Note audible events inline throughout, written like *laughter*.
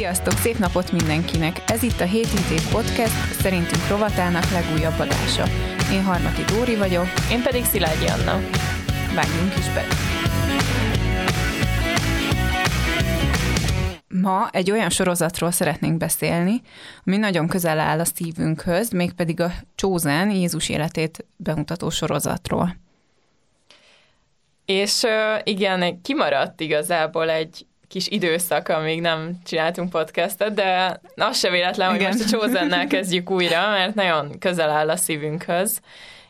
Sziasztok, szép napot mindenkinek! Ez itt a 7 Intéz Podcast, szerintünk rovatának legújabb adása. Én Harmati Dóri vagyok. Én pedig Szilágyi Anna. Vágjunk is be! Ma egy olyan sorozatról szeretnénk beszélni, ami nagyon közel áll a szívünkhöz, mégpedig a Chosen Jézus életét bemutató sorozatról. És igen, kimaradt igazából egy kis időszak, amíg nem csináltunk podcastet, de az se véletlen, Igen. hogy most a Chosennel kezdjük újra, mert nagyon közel áll a szívünkhöz.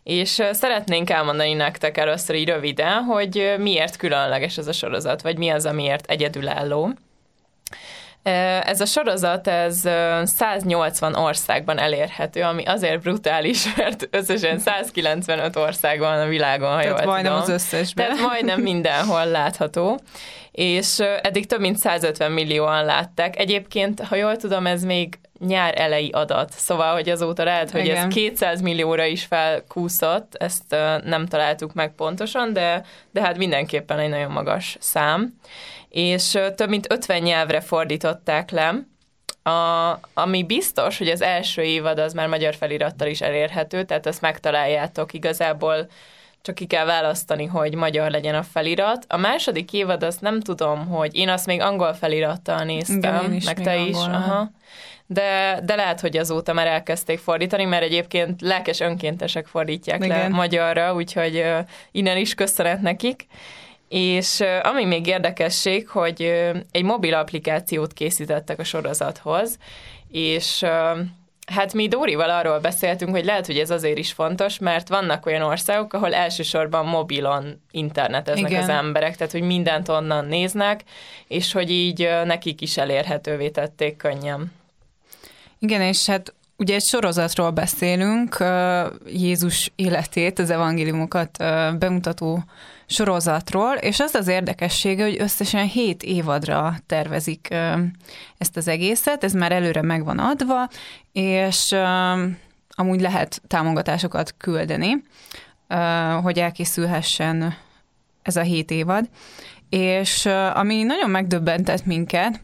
És szeretnénk elmondani nektek először így röviden, hogy miért különleges ez a sorozat, vagy mi az, amiért egyedülálló. Ez a sorozat, ez 180 országban elérhető, ami azért brutális, *laughs* mert összesen 195 ország van a világon, ha Tehát jól majdnem tudom. az összesben. Tehát majdnem *laughs* mindenhol látható. És eddig több mint 150 millióan látták. Egyébként, ha jól tudom, ez még nyár elejé adat. Szóval, hogy azóta lehet, hogy Igen. ez 200 millióra is felkúszott, ezt nem találtuk meg pontosan, de, de hát mindenképpen egy nagyon magas szám és több mint 50 nyelvre fordították le, a, ami biztos, hogy az első évad az már magyar felirattal is elérhető, tehát ezt megtaláljátok igazából, csak ki kell választani, hogy magyar legyen a felirat. A második évad azt nem tudom, hogy én azt még angol felirattal néztem, Igen, is meg te is. Aha. De, de lehet, hogy azóta már elkezdték fordítani, mert egyébként lelkes önkéntesek fordítják Igen. le magyarra, úgyhogy uh, innen is köszönet nekik. És ami még érdekesség, hogy egy mobil applikációt készítettek a sorozathoz, és Hát mi Dórival arról beszéltünk, hogy lehet, hogy ez azért is fontos, mert vannak olyan országok, ahol elsősorban mobilon interneteznek Igen. az emberek, tehát hogy mindent onnan néznek, és hogy így nekik is elérhetővé tették könnyen. Igen, és hát Ugye egy sorozatról beszélünk, Jézus életét, az evangéliumokat bemutató sorozatról, és az az érdekessége, hogy összesen 7 évadra tervezik ezt az egészet, ez már előre meg van adva, és amúgy lehet támogatásokat küldeni, hogy elkészülhessen ez a 7 évad. És ami nagyon megdöbbentett minket,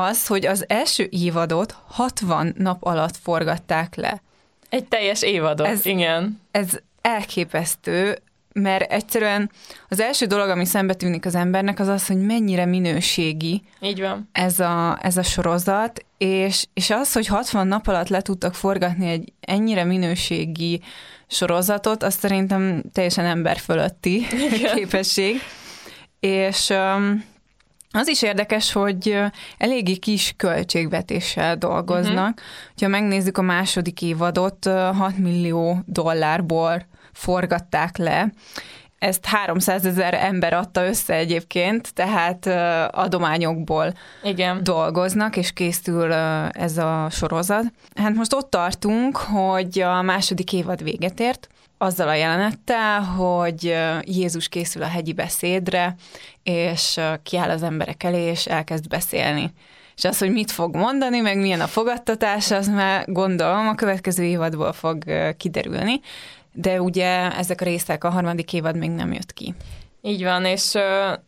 az, hogy az első évadot 60 nap alatt forgatták le. Egy teljes évadot, ez, igen. Ez elképesztő, mert egyszerűen az első dolog, ami szembe tűnik az embernek, az az, hogy mennyire minőségi Így van. Ez, a, ez a sorozat, és, és az, hogy 60 nap alatt le tudtak forgatni egy ennyire minőségi sorozatot, az szerintem teljesen ember fölötti Igen. *laughs* képesség. És um, az is érdekes, hogy eléggé kis költségvetéssel dolgoznak. Uh-huh. Ha megnézzük a második évadot, 6 millió dollárból forgatták le. Ezt 300 ezer ember adta össze egyébként, tehát adományokból Igen. dolgoznak, és készül ez a sorozat. Hát most ott tartunk, hogy a második évad véget ért, azzal a jelenettel, hogy Jézus készül a hegyi beszédre, és kiáll az emberek elé, és elkezd beszélni. És az, hogy mit fog mondani, meg milyen a fogadtatás, az már gondolom a következő évadból fog kiderülni, de ugye ezek a részek a harmadik évad még nem jött ki. Így van, és uh,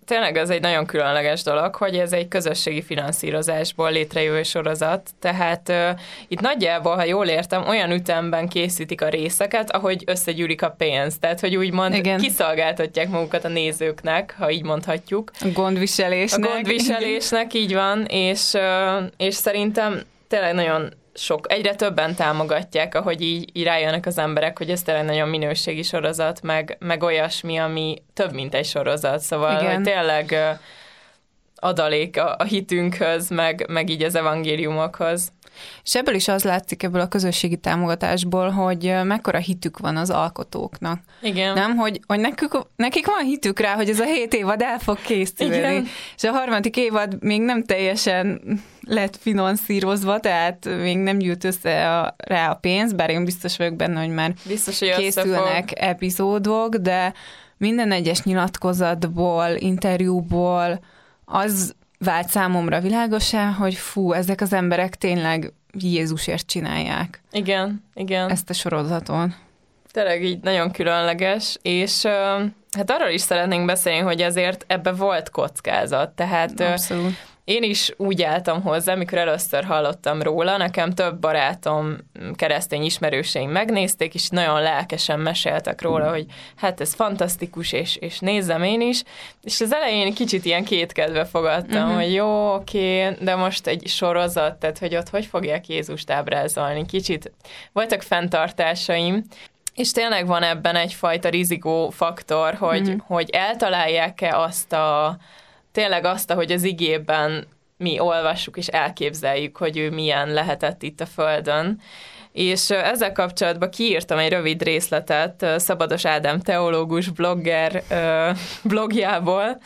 tényleg ez egy nagyon különleges dolog, hogy ez egy közösségi finanszírozásból létrejövő sorozat, tehát uh, itt nagyjából, ha jól értem, olyan ütemben készítik a részeket, ahogy összegyűlik a pénz, tehát hogy úgymond Igen. kiszolgáltatják magukat a nézőknek, ha így mondhatjuk. A gondviselésnek. A gondviselésnek, így van, és, uh, és szerintem tényleg nagyon sok, egyre többen támogatják, ahogy így, így rájönnek az emberek, hogy ez tényleg nagyon minőségi sorozat, meg, meg olyasmi, ami több, mint egy sorozat. Szóval, Igen. hogy tényleg adalék a, a hitünkhöz, meg, meg így az evangéliumokhoz. És ebből is az látszik ebből a közösségi támogatásból, hogy mekkora hitük van az alkotóknak. Igen. Nem, hogy, hogy nekik, nekik van hitük rá, hogy ez a hét évad el fog készülni. Igen. És a harmadik évad még nem teljesen lett finanszírozva, tehát még nem gyűlt össze a, rá a pénz, bár én biztos vagyok benne, hogy már biztos, hogy készülnek epizódok, de minden egyes nyilatkozatból, interjúból az vált számomra világosá, hogy fú, ezek az emberek tényleg Jézusért csinálják. Igen, igen. Ezt a sorozaton. Tényleg így nagyon különleges, és hát arról is szeretnénk beszélni, hogy azért ebbe volt kockázat, tehát Abszolút én is úgy álltam hozzá, amikor először hallottam róla, nekem több barátom, keresztény ismerőseim megnézték, és nagyon lelkesen meséltek róla, hogy hát ez fantasztikus, és, és nézzem én is, és az elején kicsit ilyen kétkedve fogadtam, uh-huh. hogy jó, oké, de most egy sorozat, tehát hogy ott hogy fogják Jézust ábrázolni, kicsit voltak fenntartásaim, és tényleg van ebben egyfajta rizikó faktor, hogy, uh-huh. hogy eltalálják-e azt a tényleg azt, hogy az igében mi olvassuk és elképzeljük, hogy ő milyen lehetett itt a Földön. És ezzel kapcsolatban kiírtam egy rövid részletet Szabados Ádám teológus blogger *laughs* blogjából,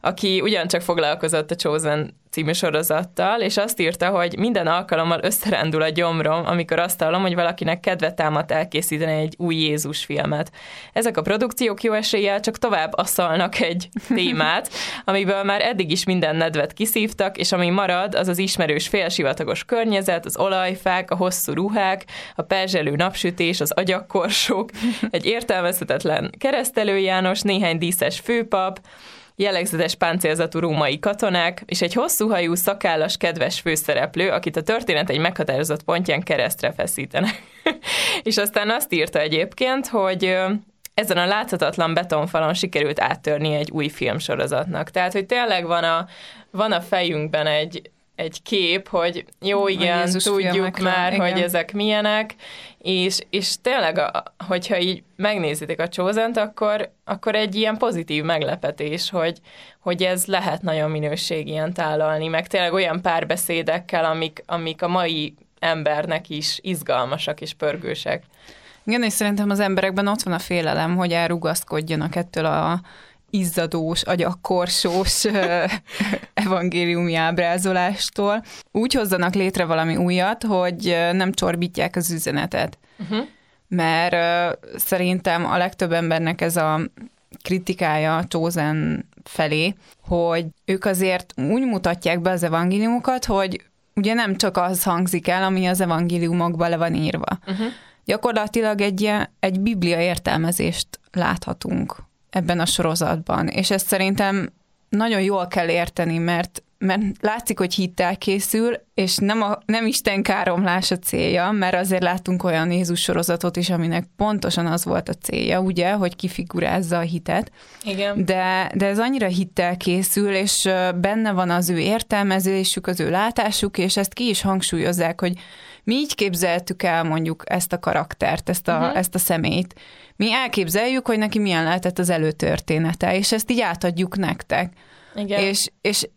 aki ugyancsak foglalkozott a Chosen című sorozattal, és azt írta, hogy minden alkalommal összerendül a gyomrom, amikor azt hallom, hogy valakinek kedve támadt elkészíteni egy új Jézus filmet. Ezek a produkciók jó eséllyel csak tovább asszalnak egy *laughs* témát, amiből már eddig is minden nedvet kiszívtak, és ami marad, az az ismerős félsivatagos környezet, az olajfák, a hosszú ruhák, a perzselő napsütés, az agyakkorsók, *laughs* egy értelmezhetetlen keresztelő János, néhány díszes főpap, jellegzetes páncélzatú római katonák, és egy hosszúhajú, szakállas, kedves főszereplő, akit a történet egy meghatározott pontján keresztre feszítenek. *laughs* és aztán azt írta egyébként, hogy ezen a láthatatlan betonfalon sikerült áttörni egy új filmsorozatnak. Tehát, hogy tényleg van a, van a fejünkben egy, egy kép, hogy jó, igen, Jézus tudjuk már, igen. hogy ezek milyenek, és, és tényleg, hogyha így megnézitek a csózent, akkor, akkor egy ilyen pozitív meglepetés, hogy, hogy ez lehet nagyon minőség ilyen tálalni, meg tényleg olyan párbeszédekkel, amik, amik a mai embernek is izgalmasak és pörgősek. Igen, és szerintem az emberekben ott van a félelem, hogy elrugaszkodjanak ettől a izzadós, agyakorsós *laughs* evangéliumi ábrázolástól. Úgy hozzanak létre valami újat, hogy nem csorbítják az üzenetet. Uh-huh. Mert uh, szerintem a legtöbb embernek ez a kritikája Chosen felé, hogy ők azért úgy mutatják be az evangéliumokat, hogy ugye nem csak az hangzik el, ami az evangéliumokban le van írva. Uh-huh. Gyakorlatilag egy, egy biblia értelmezést láthatunk ebben a sorozatban, és ezt szerintem nagyon jól kell érteni, mert mert látszik, hogy hittel készül, és nem, a, nem Isten káromlás a célja, mert azért láttunk olyan Jézus sorozatot is, aminek pontosan az volt a célja, ugye, hogy kifigurázza a hitet. Igen. De, de ez annyira hittel készül, és benne van az ő értelmezésük, az ő látásuk, és ezt ki is hangsúlyozzák, hogy mi így képzeltük el mondjuk ezt a karaktert, ezt a, uh-huh. ezt a szemét. Mi elképzeljük, hogy neki milyen lehetett az előtörténete, és ezt így átadjuk nektek. Igen. És, és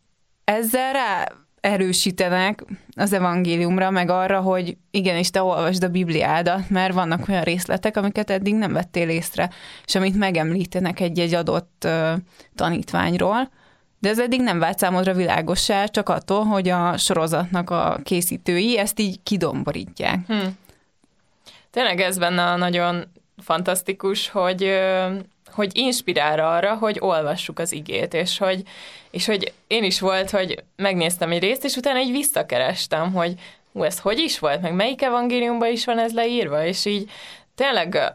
ezzel rá erősítenek az evangéliumra, meg arra, hogy igenis te olvasd a Bibliádat, mert vannak olyan részletek, amiket eddig nem vettél észre, és amit megemlítenek egy-egy adott uh, tanítványról, de ez eddig nem vált számodra világossá, csak attól, hogy a sorozatnak a készítői ezt így kidomborítják. Hmm. Tényleg ez benne nagyon fantasztikus, hogy hogy inspirál arra, hogy olvassuk az igét, és hogy, és hogy én is volt, hogy megnéztem egy részt, és utána így visszakerestem, hogy hú, ez hogy is volt, meg melyik evangéliumban is van ez leírva, és így tényleg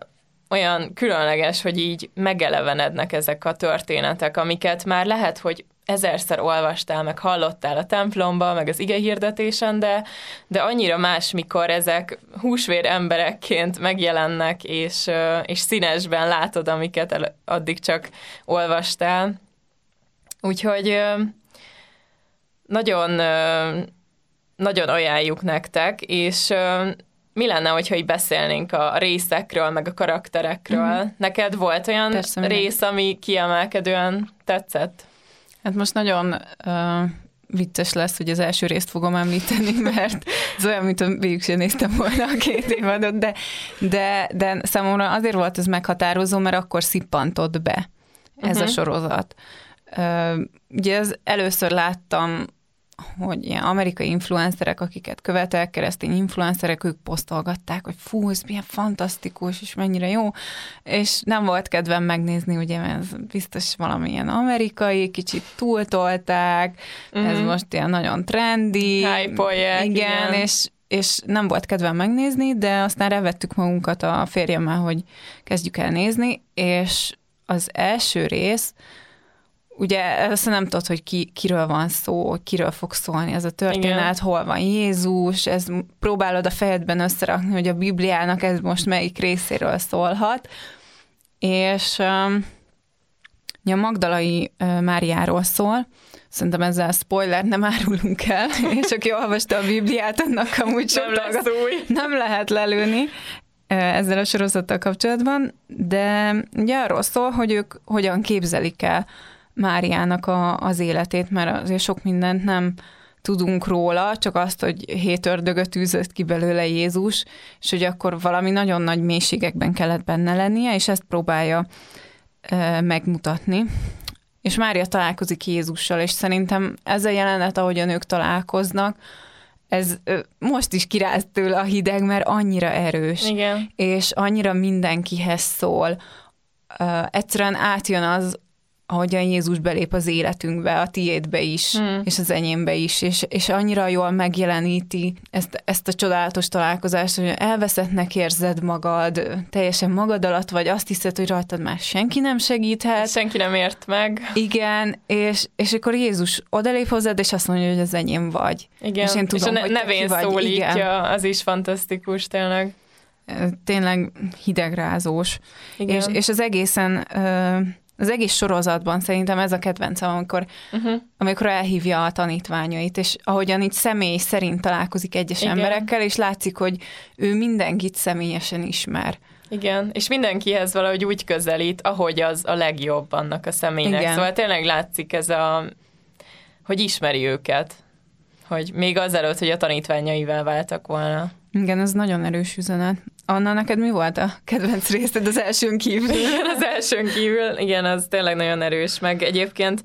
olyan különleges, hogy így megelevenednek ezek a történetek, amiket már lehet, hogy ezerszer olvastál, meg hallottál a templomba, meg az ige hirdetésen, de, de annyira más, mikor ezek húsvér emberekként megjelennek, és, és színesben látod, amiket el, addig csak olvastál. Úgyhogy nagyon, nagyon ajánljuk nektek, és mi lenne, hogyha így beszélnénk a részekről, meg a karakterekről? Mm-hmm. Neked volt olyan Persze, rész, ami kiemelkedően tetszett? Hát most nagyon uh, vicces lesz, hogy az első részt fogom említeni, *laughs* mert ez olyan, mint végig sem néztem volna a két évadot, de, de, de számomra azért volt ez meghatározó, mert akkor szippantott be ez uh-huh. a mhm. sorozat. Uh, ugye ez először láttam hogy ilyen amerikai influencerek, akiket követek, keresztény influencerek, ők posztolgatták, hogy fú, ez milyen fantasztikus, és mennyire jó, és nem volt kedvem megnézni, ugye, ez biztos valamilyen amerikai, kicsit túltolták, uh-huh. ez mhm. most ilyen nagyon trendi. Hype-olják, igen, igen. És, és nem volt kedvem megnézni, de aztán revettük magunkat a férjemmel, hogy kezdjük el nézni, és az első rész, ugye ezt nem tudod, hogy ki, kiről van szó, kiről fog szólni ez a történet, Igen. hol van Jézus, ez próbálod a fejedben összerakni, hogy a Bibliának ez most melyik részéről szólhat, és um, a Magdalai uh, Máriáról szól, Szerintem ezzel spoiler nem árulunk el, *laughs* és aki olvasta a Bibliát, annak amúgy nem, lesz új. nem lehet lelőni ezzel a sorozattal kapcsolatban, de ugye arról szól, hogy ők hogyan képzelik el Máriának a, az életét, mert azért sok mindent nem tudunk róla, csak azt, hogy hét ördögöt űzött ki belőle Jézus, és hogy akkor valami nagyon nagy mélységekben kellett benne lennie, és ezt próbálja e, megmutatni. És Mária találkozik Jézussal, és szerintem ez a jelenet, ahogy a nők találkoznak, ez most is kiráz tőle a hideg, mert annyira erős. Igen. És annyira mindenkihez szól. Uh, egyszerűen átjön az, ahogyan Jézus belép az életünkbe, a tiédbe is, hmm. és az enyémbe is, és, és annyira jól megjeleníti ezt, ezt a csodálatos találkozást, hogy elveszettnek érzed magad, teljesen magad alatt vagy, azt hiszed, hogy rajtad már senki nem segíthet. Senki nem ért meg. Igen, és, és akkor Jézus odalép hozzád, és azt mondja, hogy az enyém vagy. Igen, és, én tudom, és a hogy nevén vagy. szólítja, Igen. az is fantasztikus tényleg. Tényleg hidegrázós. Igen. És, és az egészen... Uh, az egész sorozatban szerintem ez a kedvencem, amikor, uh-huh. amikor elhívja a tanítványait, és ahogyan így személy szerint találkozik egyes Igen. emberekkel, és látszik, hogy ő mindenkit személyesen ismer. Igen, és mindenkihez valahogy úgy közelít, ahogy az a legjobb annak a személynek. Igen. Szóval tényleg látszik ez a, hogy ismeri őket, hogy még azelőtt, hogy a tanítványaival váltak volna. Igen, ez nagyon erős üzenet. Anna, neked mi volt a kedvenc részed az elsőn kívül? *laughs* az elsőn kívül, igen, az tényleg nagyon erős, meg egyébként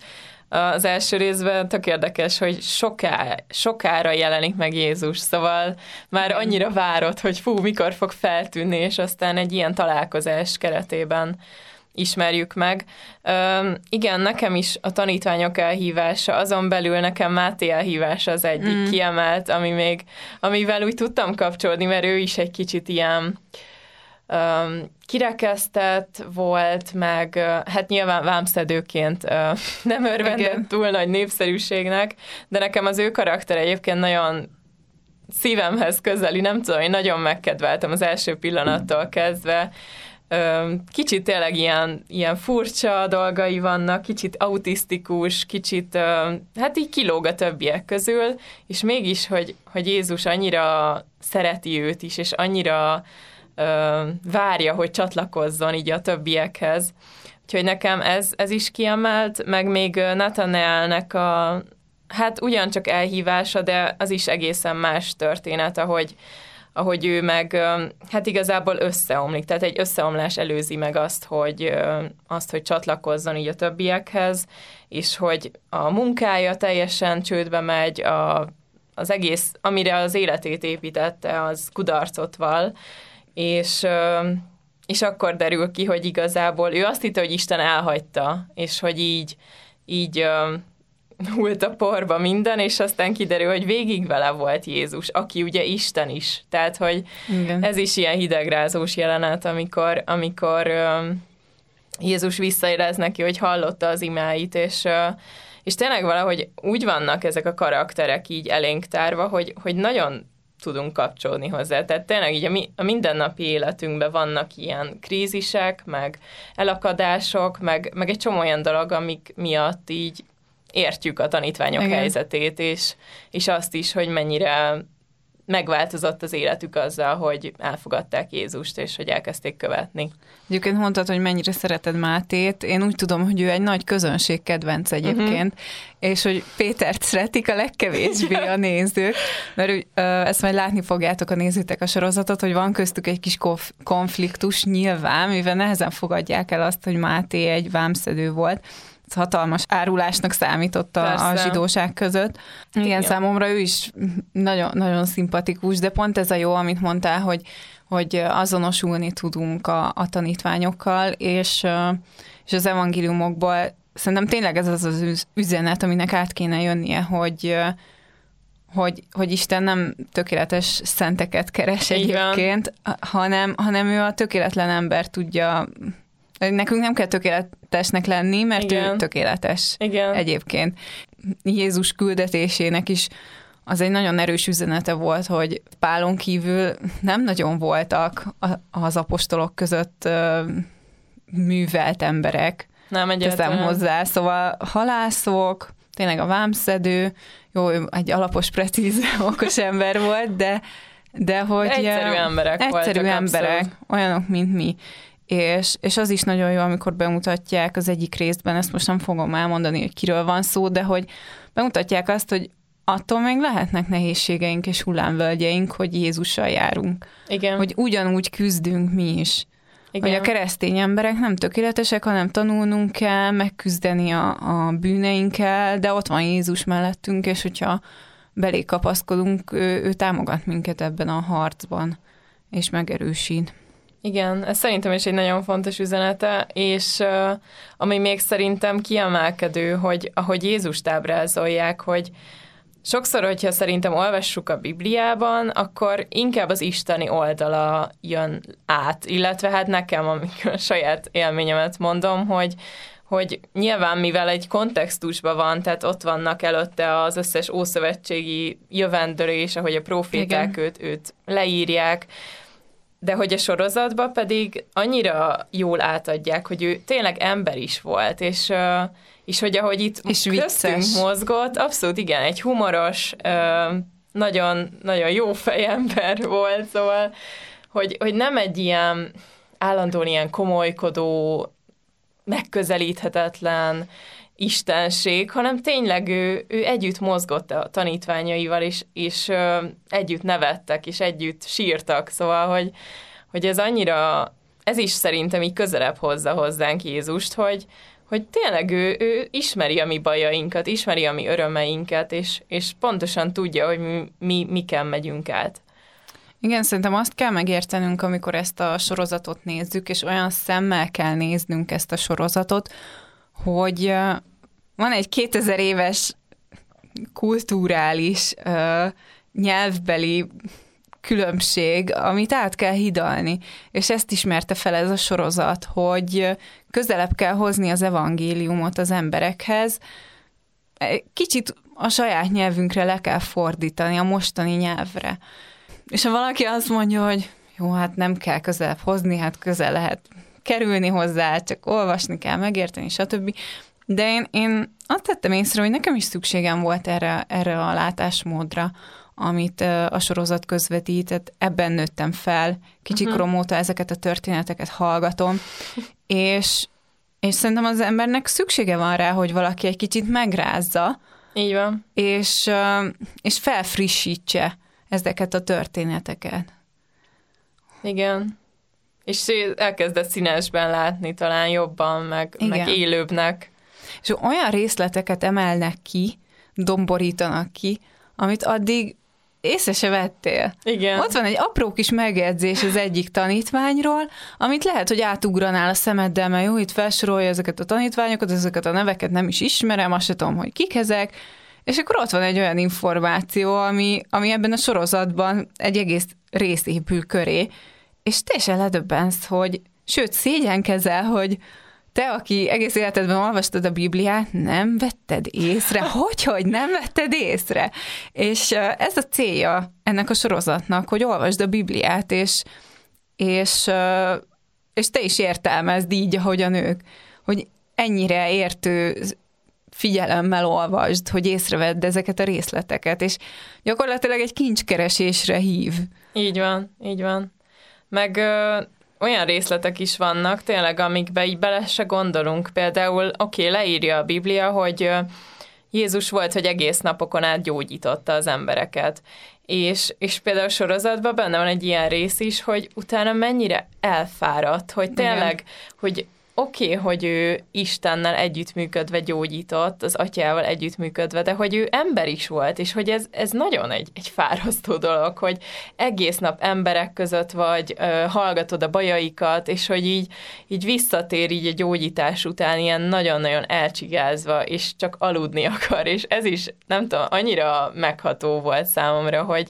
az első részben tök érdekes, hogy soká, sokára jelenik meg Jézus, szóval már annyira várod, hogy fú, mikor fog feltűnni, és aztán egy ilyen találkozás keretében ismerjük meg. Üm, igen, nekem is a tanítványok elhívása, azon belül nekem Máté elhívása az egyik mm. kiemelt, ami még, amivel úgy tudtam kapcsolódni, mert ő is egy kicsit ilyen um, kirekesztett volt, meg hát nyilván vámszedőként uh, *laughs* nem örvendett túl nagy népszerűségnek, de nekem az ő karakter egyébként nagyon szívemhez közeli, nem tudom, én nagyon megkedveltem az első pillanattól kezdve, kicsit tényleg ilyen, ilyen furcsa dolgai vannak, kicsit autisztikus, kicsit, hát így kilóg a többiek közül, és mégis, hogy, hogy Jézus annyira szereti őt is, és annyira várja, hogy csatlakozzon így a többiekhez. Úgyhogy nekem ez, ez is kiemelt, meg még Nathanaelnek a, hát ugyancsak elhívása, de az is egészen más történet, ahogy, ahogy ő meg hát igazából összeomlik, tehát egy összeomlás előzi meg azt, hogy, azt, hogy csatlakozzon így a többiekhez, és hogy a munkája teljesen csődbe megy, a, az egész, amire az életét építette, az kudarcot val, és, és akkor derül ki, hogy igazából ő azt hitte, hogy Isten elhagyta, és hogy így, így hult a porba minden, és aztán kiderül, hogy végig vele volt Jézus, aki ugye Isten is. Tehát, hogy Igen. ez is ilyen hidegrázós jelenet, amikor, amikor uh, Jézus visszaérez neki, hogy hallotta az imáit, és, uh, és tényleg valahogy úgy vannak ezek a karakterek így elénk tárva, hogy, hogy nagyon tudunk kapcsolódni hozzá. Tehát tényleg így a, mi, a mindennapi életünkben vannak ilyen krízisek, meg elakadások, meg, meg egy csomó olyan dolog, amik miatt így értjük a tanítványok Igen. helyzetét, és, és azt is, hogy mennyire megváltozott az életük azzal, hogy elfogadták Jézust, és hogy elkezdték követni. Egyébként mondtad, hogy mennyire szereted Mátét. Én úgy tudom, hogy ő egy nagy közönség kedvenc egyébként, uh-huh. és hogy Pétert szeretik a legkevésbé a nézők, mert ezt majd látni fogjátok a nézőtek a sorozatot, hogy van köztük egy kis konfliktus nyilván, mivel nehezen fogadják el azt, hogy Máté egy vámszedő volt, hatalmas árulásnak számított a, a zsidóság között. Igen, Igen, számomra ő is nagyon, nagyon szimpatikus, de pont ez a jó, amit mondtál, hogy, hogy azonosulni tudunk a, a tanítványokkal, és, és az evangéliumokból szerintem tényleg ez az az üzenet, aminek át kéne jönnie, hogy hogy, hogy Isten nem tökéletes szenteket keres egyébként, hanem, hanem ő a tökéletlen ember tudja Nekünk nem kell tökéletesnek lenni, mert Igen. ő tökéletes Igen. egyébként. Jézus küldetésének is az egy nagyon erős üzenete volt, hogy Pálon kívül nem nagyon voltak az apostolok között művelt emberek. Nem egyáltalán. Teszem hozzá, szóval halászok, tényleg a vámszedő, jó, egy alapos, precíz, *laughs* okos ember volt, de, de hogy... Egyszerű emberek Egyszerű voltak, emberek, abszolút. olyanok, mint mi. És, és az is nagyon jó, amikor bemutatják az egyik részben, ezt most nem fogom elmondani, hogy kiről van szó, de hogy bemutatják azt, hogy attól még lehetnek nehézségeink és hullámvölgyeink, hogy Jézussal járunk. Igen. Hogy ugyanúgy küzdünk mi is. Igen. Hogy a keresztény emberek nem tökéletesek, hanem tanulnunk kell, megküzdeni a, a bűneinkkel, de ott van Jézus mellettünk, és hogyha belé kapaszkodunk, ő, ő támogat minket ebben a harcban, és megerősít. Igen, ez szerintem is egy nagyon fontos üzenete, és uh, ami még szerintem kiemelkedő, hogy ahogy Jézust ábrázolják, hogy Sokszor, hogyha szerintem olvassuk a Bibliában, akkor inkább az isteni oldala jön át, illetve hát nekem, amikor a saját élményemet mondom, hogy, hogy nyilván mivel egy kontextusban van, tehát ott vannak előtte az összes ószövetségi jövendőlés, ahogy a proféták őt, őt leírják, de hogy a sorozatban pedig annyira jól átadják, hogy ő tényleg ember is volt, és és hogy ahogy itt és köztünk vicces. mozgott, abszolút igen, egy humoros, nagyon, nagyon jó fejember *laughs* volt, szóval, hogy, hogy nem egy ilyen állandóan ilyen komolykodó, megközelíthetetlen istenség, hanem tényleg ő, ő együtt mozgott a tanítványaival, és, és együtt nevettek, és együtt sírtak, szóval, hogy, hogy ez annyira, ez is szerintem így közelebb hozza hozzánk Jézust, hogy, hogy tényleg ő, ő ismeri a mi bajainkat, ismeri a mi örömeinket, és, és pontosan tudja, hogy mi, mi miken megyünk át. Igen, szerintem azt kell megértenünk, amikor ezt a sorozatot nézzük, és olyan szemmel kell néznünk ezt a sorozatot, hogy van egy 2000 éves kulturális, nyelvbeli különbség, amit át kell hidalni. És ezt ismerte fel ez a sorozat, hogy közelebb kell hozni az evangéliumot az emberekhez, kicsit a saját nyelvünkre le kell fordítani, a mostani nyelvre. És ha valaki azt mondja, hogy jó, hát nem kell közelebb hozni, hát közel lehet kerülni hozzá, csak olvasni kell, megérteni, stb. De én, én azt tettem észre, hogy nekem is szükségem volt erre, erre a látásmódra, amit a sorozat közvetített, ebben nőttem fel, kicsi uh-huh. korom óta ezeket a történeteket hallgatom, és, és szerintem az embernek szüksége van rá, hogy valaki egy kicsit megrázza, így van. És, és felfrissítse ezeket a történeteket. Igen. És elkezdett színesben látni talán jobban, meg, meg élőbbnek. És olyan részleteket emelnek ki, domborítanak ki, amit addig észre se vettél. Igen. Ott van egy apró kis megjegyzés az egyik tanítványról, amit lehet, hogy átugranál a szemeddel, mert jó, itt felsorolja ezeket a tanítványokat, ezeket a neveket nem is ismerem, azt sem tudom, hogy kik ezek, és akkor ott van egy olyan információ, ami, ami ebben a sorozatban egy egész rész épül köré, és teljesen ledöbbensz, hogy sőt, szégyenkezel, hogy te, aki egész életedben olvastad a Bibliát, nem vetted észre? *laughs* Hogy, hogy nem vetted észre? És ez a célja ennek a sorozatnak, hogy olvasd a Bibliát, és, és, és te is értelmezd így, ahogy a nők, hogy ennyire értő figyelemmel olvasd, hogy észrevedd ezeket a részleteket, és gyakorlatilag egy kincskeresésre hív. Így van, így van. Meg olyan részletek is vannak, tényleg, amikbe így bele se gondolunk. Például, oké, okay, leírja a Biblia, hogy Jézus volt, hogy egész napokon át gyógyította az embereket. És, és például a sorozatban benne van egy ilyen rész is, hogy utána mennyire elfáradt, hogy tényleg, Igen. hogy oké, okay, hogy ő Istennel együttműködve gyógyított, az atyával együttműködve, de hogy ő ember is volt, és hogy ez, ez nagyon egy, egy fárasztó dolog, hogy egész nap emberek között vagy, ö, hallgatod a bajaikat, és hogy így, így visszatér így a gyógyítás után ilyen nagyon-nagyon elcsigázva, és csak aludni *laughs* akar, és ez is, nem tudom, annyira megható volt számomra, hogy,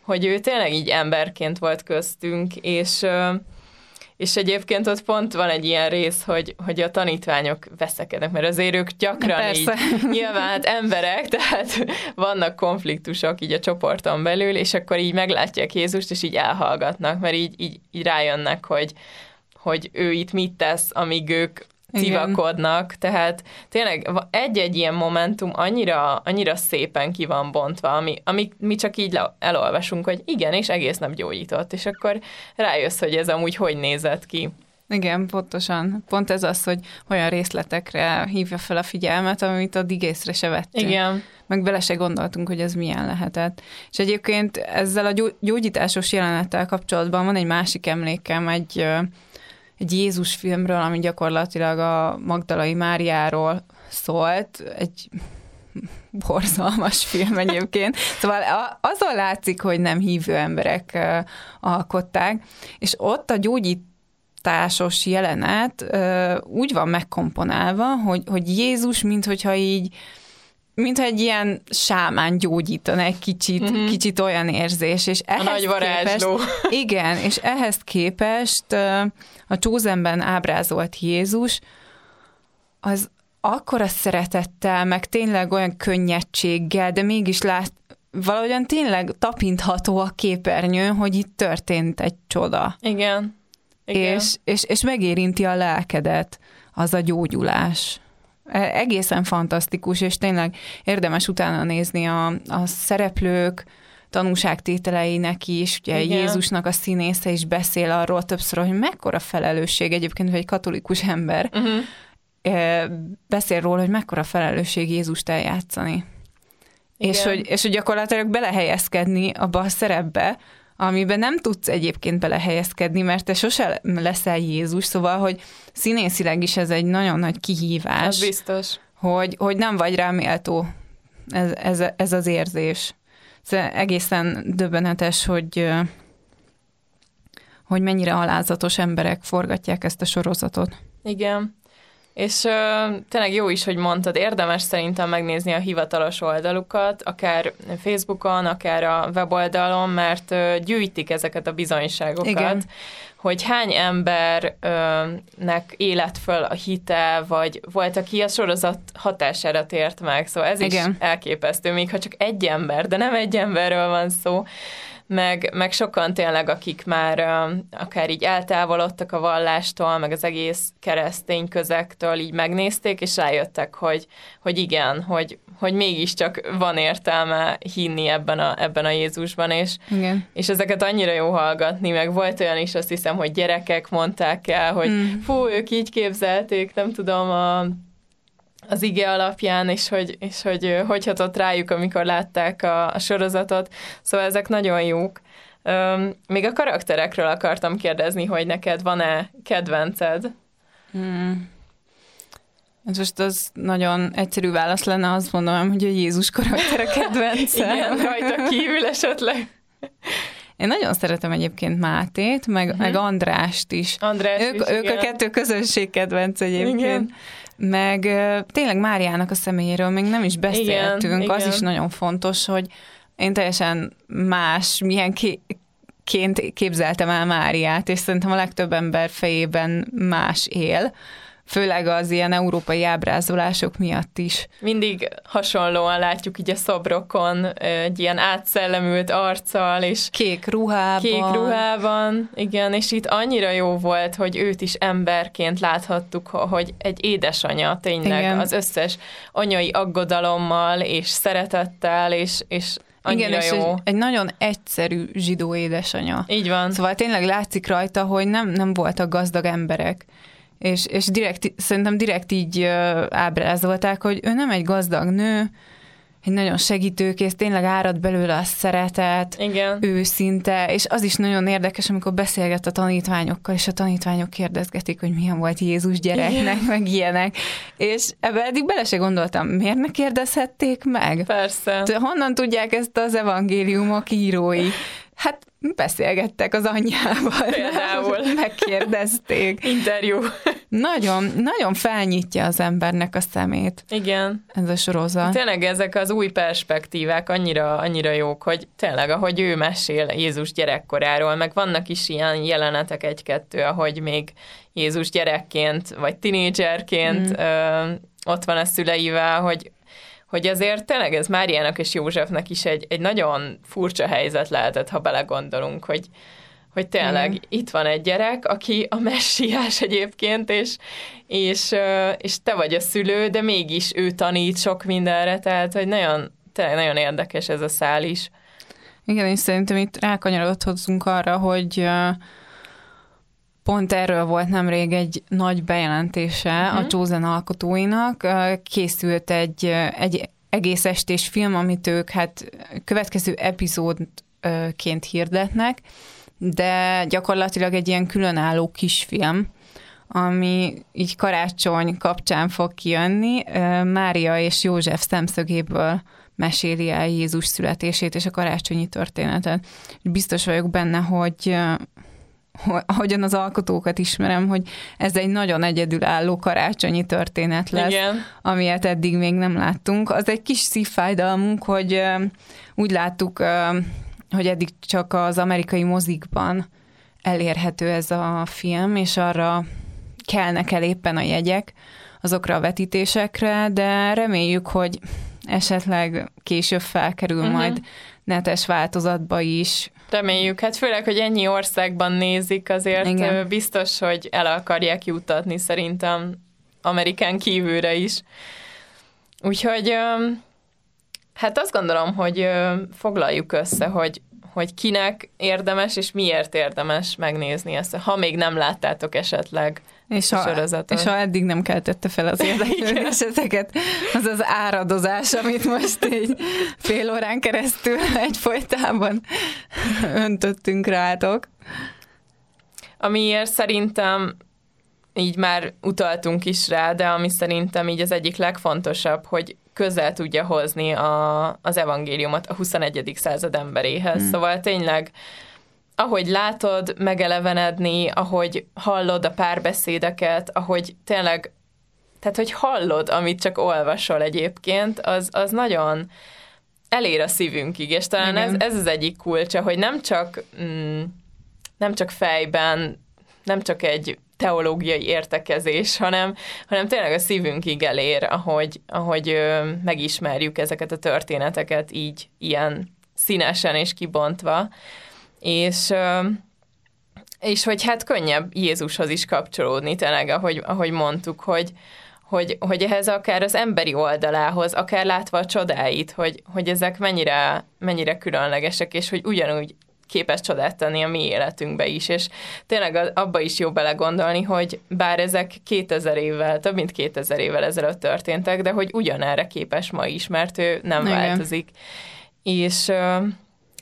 hogy ő tényleg így emberként volt köztünk, és és egyébként ott pont van egy ilyen rész, hogy, hogy a tanítványok veszekednek, mert azért ők gyakran Persze. így, nyilván hát emberek, tehát vannak konfliktusok így a csoporton belül, és akkor így meglátják Jézust, és így elhallgatnak, mert így, így, így rájönnek, hogy, hogy ő itt mit tesz, amíg ők civakodnak, tehát tényleg egy-egy ilyen momentum annyira, annyira szépen ki van bontva, ami, ami mi csak így elolvasunk, hogy igen, és egész nap gyógyított, és akkor rájössz, hogy ez amúgy hogy nézett ki. Igen, pontosan. Pont ez az, hogy olyan részletekre hívja fel a figyelmet, amit addig észre se vettünk. Igen. Meg bele se gondoltunk, hogy ez milyen lehetett. És egyébként ezzel a gyógyításos jelenettel kapcsolatban van egy másik emlékem, egy egy Jézus filmről, ami gyakorlatilag a Magdalai Máriáról szólt, egy borzalmas film egyébként. Szóval azon látszik, hogy nem hívő emberek alkották, és ott a gyógyításos jelenet úgy van megkomponálva, hogy, hogy Jézus, minthogyha így mint egy ilyen sámán gyógyítana egy kicsit, mm-hmm. kicsit olyan érzés. És ehhez a nagy varázsló. Képest, igen, és ehhez képest a Csózenben ábrázolt Jézus, az akkora szeretettel, meg tényleg olyan könnyedséggel, de mégis lát, valahogyan tényleg tapintható a képernyő, hogy itt történt egy csoda. Igen. Igen. És, és, és megérinti a lelkedet az a gyógyulás. E, egészen fantasztikus, és tényleg érdemes utána nézni a, a szereplők, tanúságtételeinek is, ugye Igen. Jézusnak a színésze is beszél arról többször, hogy mekkora felelősség egyébként, hogy egy katolikus ember uh-huh. beszél róla, hogy mekkora felelősség Jézust eljátszani. És hogy, és hogy gyakorlatilag belehelyezkedni abba a szerepbe, amiben nem tudsz egyébként belehelyezkedni, mert te sose leszel Jézus, szóval, hogy színészileg is ez egy nagyon nagy kihívás. Ez biztos. Hogy, hogy nem vagy rá méltó ez, ez, ez az érzés. Szóval egészen döbbenetes, hogy hogy mennyire alázatos emberek forgatják ezt a sorozatot. Igen. És uh, tényleg jó is, hogy mondtad, érdemes szerintem megnézni a hivatalos oldalukat, akár Facebookon, akár a weboldalon, mert uh, gyűjtik ezeket a bizonyságokat, Igen. hogy hány embernek élet föl a hite, vagy volt, aki a sorozat hatására tért meg, szóval ez Igen. is elképesztő, még ha csak egy ember, de nem egy emberről van szó, meg, meg sokan tényleg, akik már akár így eltávolodtak a vallástól, meg az egész keresztény közektől így megnézték, és rájöttek, hogy, hogy igen, hogy, hogy mégiscsak van értelme hinni ebben a, ebben a Jézusban, és, igen. és ezeket annyira jó hallgatni, meg volt olyan is, azt hiszem, hogy gyerekek mondták el, hogy mm. fú, ők így képzelték, nem tudom, a az ige alapján, és hogy, és hogy hogy hatott rájuk, amikor látták a, a sorozatot. Szóval ezek nagyon jók. Um, még a karakterekről akartam kérdezni, hogy neked van-e kedvenced? Hmm. Ez most az nagyon egyszerű válasz lenne, azt mondom, hogy a Jézus karakter a *laughs* kedvencem. Igen, rajta kívül esetleg. Én nagyon szeretem egyébként Mátét, meg, uh-huh. meg Andrást is. András ők, is, ők igen. a kettő közönség kedvenc egyébként. Igen meg tényleg Máriának a személyéről még nem is beszéltünk, igen, az igen. is nagyon fontos, hogy én teljesen más, milyen ki, ként képzeltem el Máriát, és szerintem a legtöbb ember fejében más él főleg az ilyen európai ábrázolások miatt is. Mindig hasonlóan látjuk így a szobrokon, egy ilyen átszellemült arccal, és kék ruhában. Kék ruhában, igen, és itt annyira jó volt, hogy őt is emberként láthattuk, hogy egy édesanyja tényleg igen. az összes anyai aggodalommal és szeretettel, és, és Annyira Igen, és jó. Egy, egy nagyon egyszerű zsidó édesanyja. Így van. Szóval tényleg látszik rajta, hogy nem, nem voltak gazdag emberek és, és direkt, szerintem direkt így ábrázolták, hogy ő nem egy gazdag nő, egy nagyon segítőkész, tényleg árad belőle a szeretet, Igen. őszinte, és az is nagyon érdekes, amikor beszélget a tanítványokkal, és a tanítványok kérdezgetik, hogy milyen volt Jézus gyereknek, Igen. meg ilyenek. És ebbe eddig bele se gondoltam, miért ne kérdezhették meg? Persze. Honnan tudják ezt az evangéliumok írói? Hát beszélgettek az anyjával. Például. *laughs* Megkérdezték. Interjú. Nagyon, nagyon felnyitja az embernek a szemét. Igen. Ez a sorozat. Tényleg ezek az új perspektívák annyira, annyira jók, hogy tényleg, ahogy ő mesél Jézus gyerekkoráról, meg vannak is ilyen jelenetek egy-kettő, ahogy még Jézus gyerekként, vagy tinédzserként mm. ö, ott van a szüleivel, hogy hogy azért tényleg ez Máriának és Józsefnek is egy, egy nagyon furcsa helyzet lehetett, ha belegondolunk, hogy, hogy tényleg mm. itt van egy gyerek, aki a messiás egyébként, és, és, és te vagy a szülő, de mégis ő tanít sok mindenre, tehát hogy nagyon, tényleg nagyon érdekes ez a szál is. Igen, és szerintem itt rákanyarodhatunk arra, hogy pont erről volt nemrég egy nagy bejelentése uh-huh. a mhm. Chosen alkotóinak. Készült egy, egy egész estés film, amit ők hát következő epizódként hirdetnek, de gyakorlatilag egy ilyen különálló kisfilm, ami így karácsony kapcsán fog kijönni. Mária és József szemszögéből meséli el Jézus születését és a karácsonyi történetet. Biztos vagyok benne, hogy ahogyan az alkotókat ismerem, hogy ez egy nagyon egyedülálló karácsonyi történet lesz, Igen. amilyet eddig még nem láttunk. Az egy kis szívfájdalmunk, hogy úgy láttuk, hogy eddig csak az amerikai mozikban elérhető ez a film, és arra kelnek el éppen a jegyek azokra a vetítésekre, de reméljük, hogy esetleg később felkerül uh-huh. majd netes változatba is, Reméljük, hát főleg, hogy ennyi országban nézik, azért Igen. biztos, hogy el akarják jutatni szerintem Amerikán kívülre is. Úgyhogy hát azt gondolom, hogy foglaljuk össze, hogy hogy kinek érdemes, és miért érdemes megnézni ezt, ha még nem láttátok esetleg és ha, sorozatot. És ha eddig nem keltette fel az *laughs* érdeklődéseteket, az az áradozás, amit most így fél órán keresztül egyfolytában öntöttünk rátok. Amiért szerintem így már utaltunk is rá, de ami szerintem így az egyik legfontosabb, hogy közel tudja hozni a, az evangéliumot a 21. század emberéhez. Hmm. Szóval tényleg ahogy látod megelevenedni, ahogy hallod a párbeszédeket, ahogy tényleg, tehát hogy hallod, amit csak olvasol egyébként, az, az nagyon elér a szívünkig, és talán ez, ez az egyik kulcsa, hogy nem csak, mm, nem csak fejben, nem csak egy teológiai értekezés, hanem, hanem tényleg a szívünkig elér, ahogy, ahogy ö, megismerjük ezeket a történeteket így ilyen színesen és kibontva és és hogy hát könnyebb Jézushoz is kapcsolódni, tényleg, ahogy, ahogy mondtuk, hogy, hogy, hogy ehhez akár az emberi oldalához, akár látva a csodáit, hogy, hogy ezek mennyire, mennyire különlegesek, és hogy ugyanúgy képes csodát tenni a mi életünkbe is, és tényleg abba is jó belegondolni, hogy bár ezek 2000 évvel, több mint 2000 évvel ezelőtt történtek, de hogy ugyanerre képes ma is, mert ő nem Igen. változik. És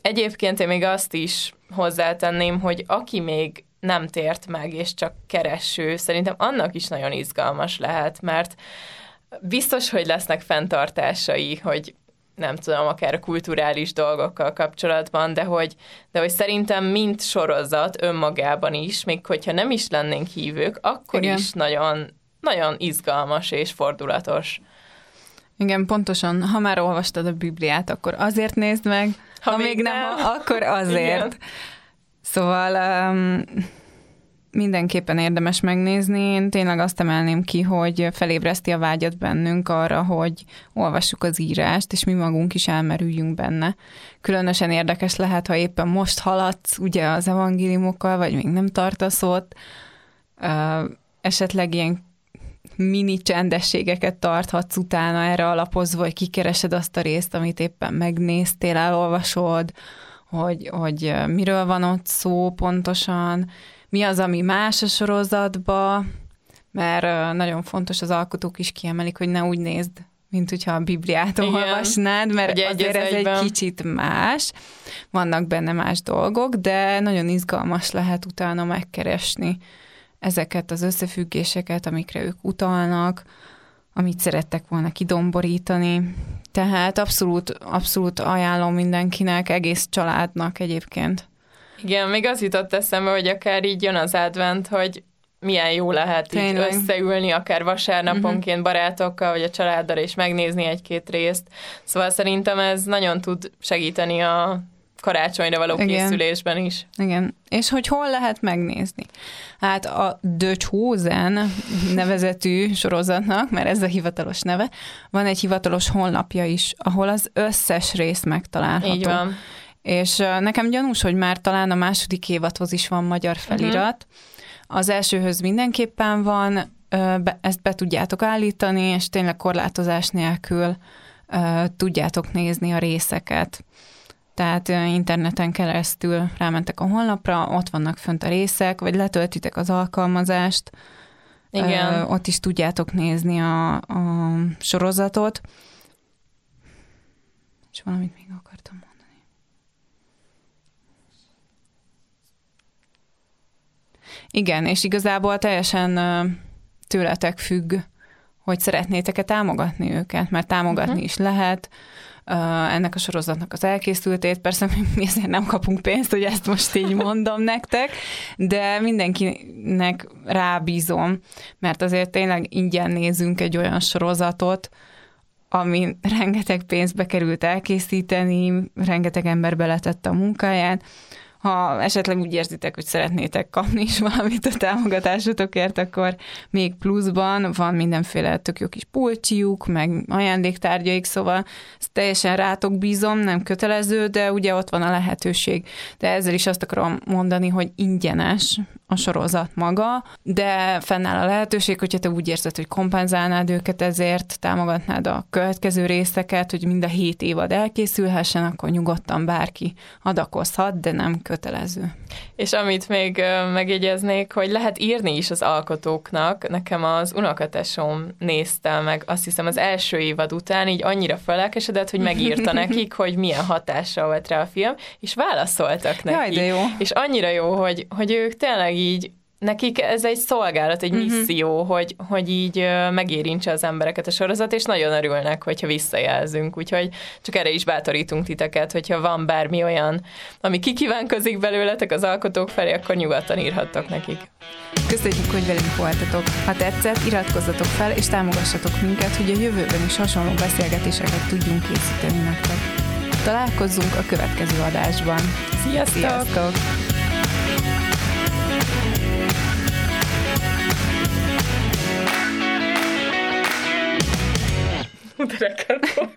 Egyébként én még azt is hozzátenném, hogy aki még nem tért meg, és csak kereső, szerintem annak is nagyon izgalmas lehet, mert biztos, hogy lesznek fenntartásai, hogy nem tudom, akár a kulturális dolgokkal kapcsolatban, de hogy, de hogy szerintem mint sorozat önmagában is, még hogyha nem is lennénk hívők, akkor Igen. is nagyon, nagyon izgalmas és fordulatos. Igen, pontosan. Ha már olvastad a Bibliát, akkor azért nézd meg, ha, ha még nem, nem, akkor *laughs* azért. Igen. Szóval um, mindenképpen érdemes megnézni. Én tényleg azt emelném ki, hogy felébreszti a vágyat bennünk arra, hogy olvassuk az írást, és mi magunk is elmerüljünk benne. Különösen érdekes lehet, ha éppen most haladsz ugye az evangéliumokkal, vagy még nem tartasz ott, uh, esetleg ilyen mini csendességeket tarthatsz utána erre alapozva, hogy kikeresed azt a részt, amit éppen megnéztél, elolvasod, hogy, hogy miről van ott szó pontosan, mi az, ami más a sorozatba, mert nagyon fontos, az alkotók is kiemelik, hogy ne úgy nézd, mint hogyha a Bibliát Igen. olvasnád, mert egy azért ez egyben. egy kicsit más, vannak benne más dolgok, de nagyon izgalmas lehet utána megkeresni ezeket az összefüggéseket, amikre ők utalnak, amit szerettek volna kidomborítani. Tehát abszolút, abszolút ajánlom mindenkinek, egész családnak egyébként. Igen, még az jutott eszembe, hogy akár így jön az advent, hogy milyen jó lehet Tényleg. így összeülni, akár vasárnaponként uh-huh. barátokkal, vagy a családdal, és megnézni egy-két részt. Szóval szerintem ez nagyon tud segíteni a karácsonyra való Igen. készülésben is. Igen. És hogy hol lehet megnézni? Hát a The Chosen nevezetű sorozatnak, mert ez a hivatalos neve, van egy hivatalos honlapja is, ahol az összes rész megtalálható. Így van. És nekem gyanús, hogy már talán a második évadhoz is van magyar felirat. Uh-huh. Az elsőhöz mindenképpen van, ezt be tudjátok állítani, és tényleg korlátozás nélkül tudjátok nézni a részeket. Tehát interneten keresztül rámentek a honlapra, ott vannak fönt a részek, vagy letöltitek az alkalmazást, Igen. ott is tudjátok nézni a, a sorozatot. És valamit még akartam mondani. Igen, és igazából teljesen tőletek függ, hogy szeretnétek-e támogatni őket, mert támogatni uh-huh. is lehet, ennek a sorozatnak az elkészültét. Persze mi ezért nem kapunk pénzt, hogy ezt most így mondom *laughs* nektek, de mindenkinek rábízom, mert azért tényleg ingyen nézünk egy olyan sorozatot, ami rengeteg pénzbe került elkészíteni, rengeteg ember beletette a munkáját, ha esetleg úgy érzitek, hogy szeretnétek kapni is valamit a támogatásotokért, akkor még pluszban van mindenféle tök jó kis pulcsiuk, meg ajándéktárgyaik, szóval ezt teljesen rátok bízom, nem kötelező, de ugye ott van a lehetőség. De ezzel is azt akarom mondani, hogy ingyenes a sorozat maga, de fennáll a lehetőség, hogyha te úgy érzed, hogy kompenzálnád őket ezért, támogatnád a következő részeket, hogy mind a hét évad elkészülhessen, akkor nyugodtan bárki adakozhat, de nem kötelező. És amit még megjegyeznék, hogy lehet írni is az alkotóknak, nekem az unokatesom nézte meg, azt hiszem az első évad után így annyira felelkesedett, hogy megírta *laughs* nekik, hogy milyen hatással volt rá a film, és válaszoltak neki. Jaj, de jó. És annyira jó, hogy, hogy ők tényleg így nekik ez egy szolgálat, egy uh-huh. misszió, hogy, hogy így megérintse az embereket a sorozat, és nagyon örülnek, hogyha visszajelzünk. Úgyhogy csak erre is bátorítunk titeket, hogyha van bármi olyan, ami kikívánkozik belőletek az alkotók felé, akkor nyugodtan írhattok nekik. Köszönjük, hogy velünk voltatok. Ha tetszett, iratkozzatok fel, és támogassatok minket, hogy a jövőben is hasonló beszélgetéseket tudjunk készíteni nektek. Találkozzunk a következő adásban. Sziasztok! Sziasztok! Mutter der Kartoffel.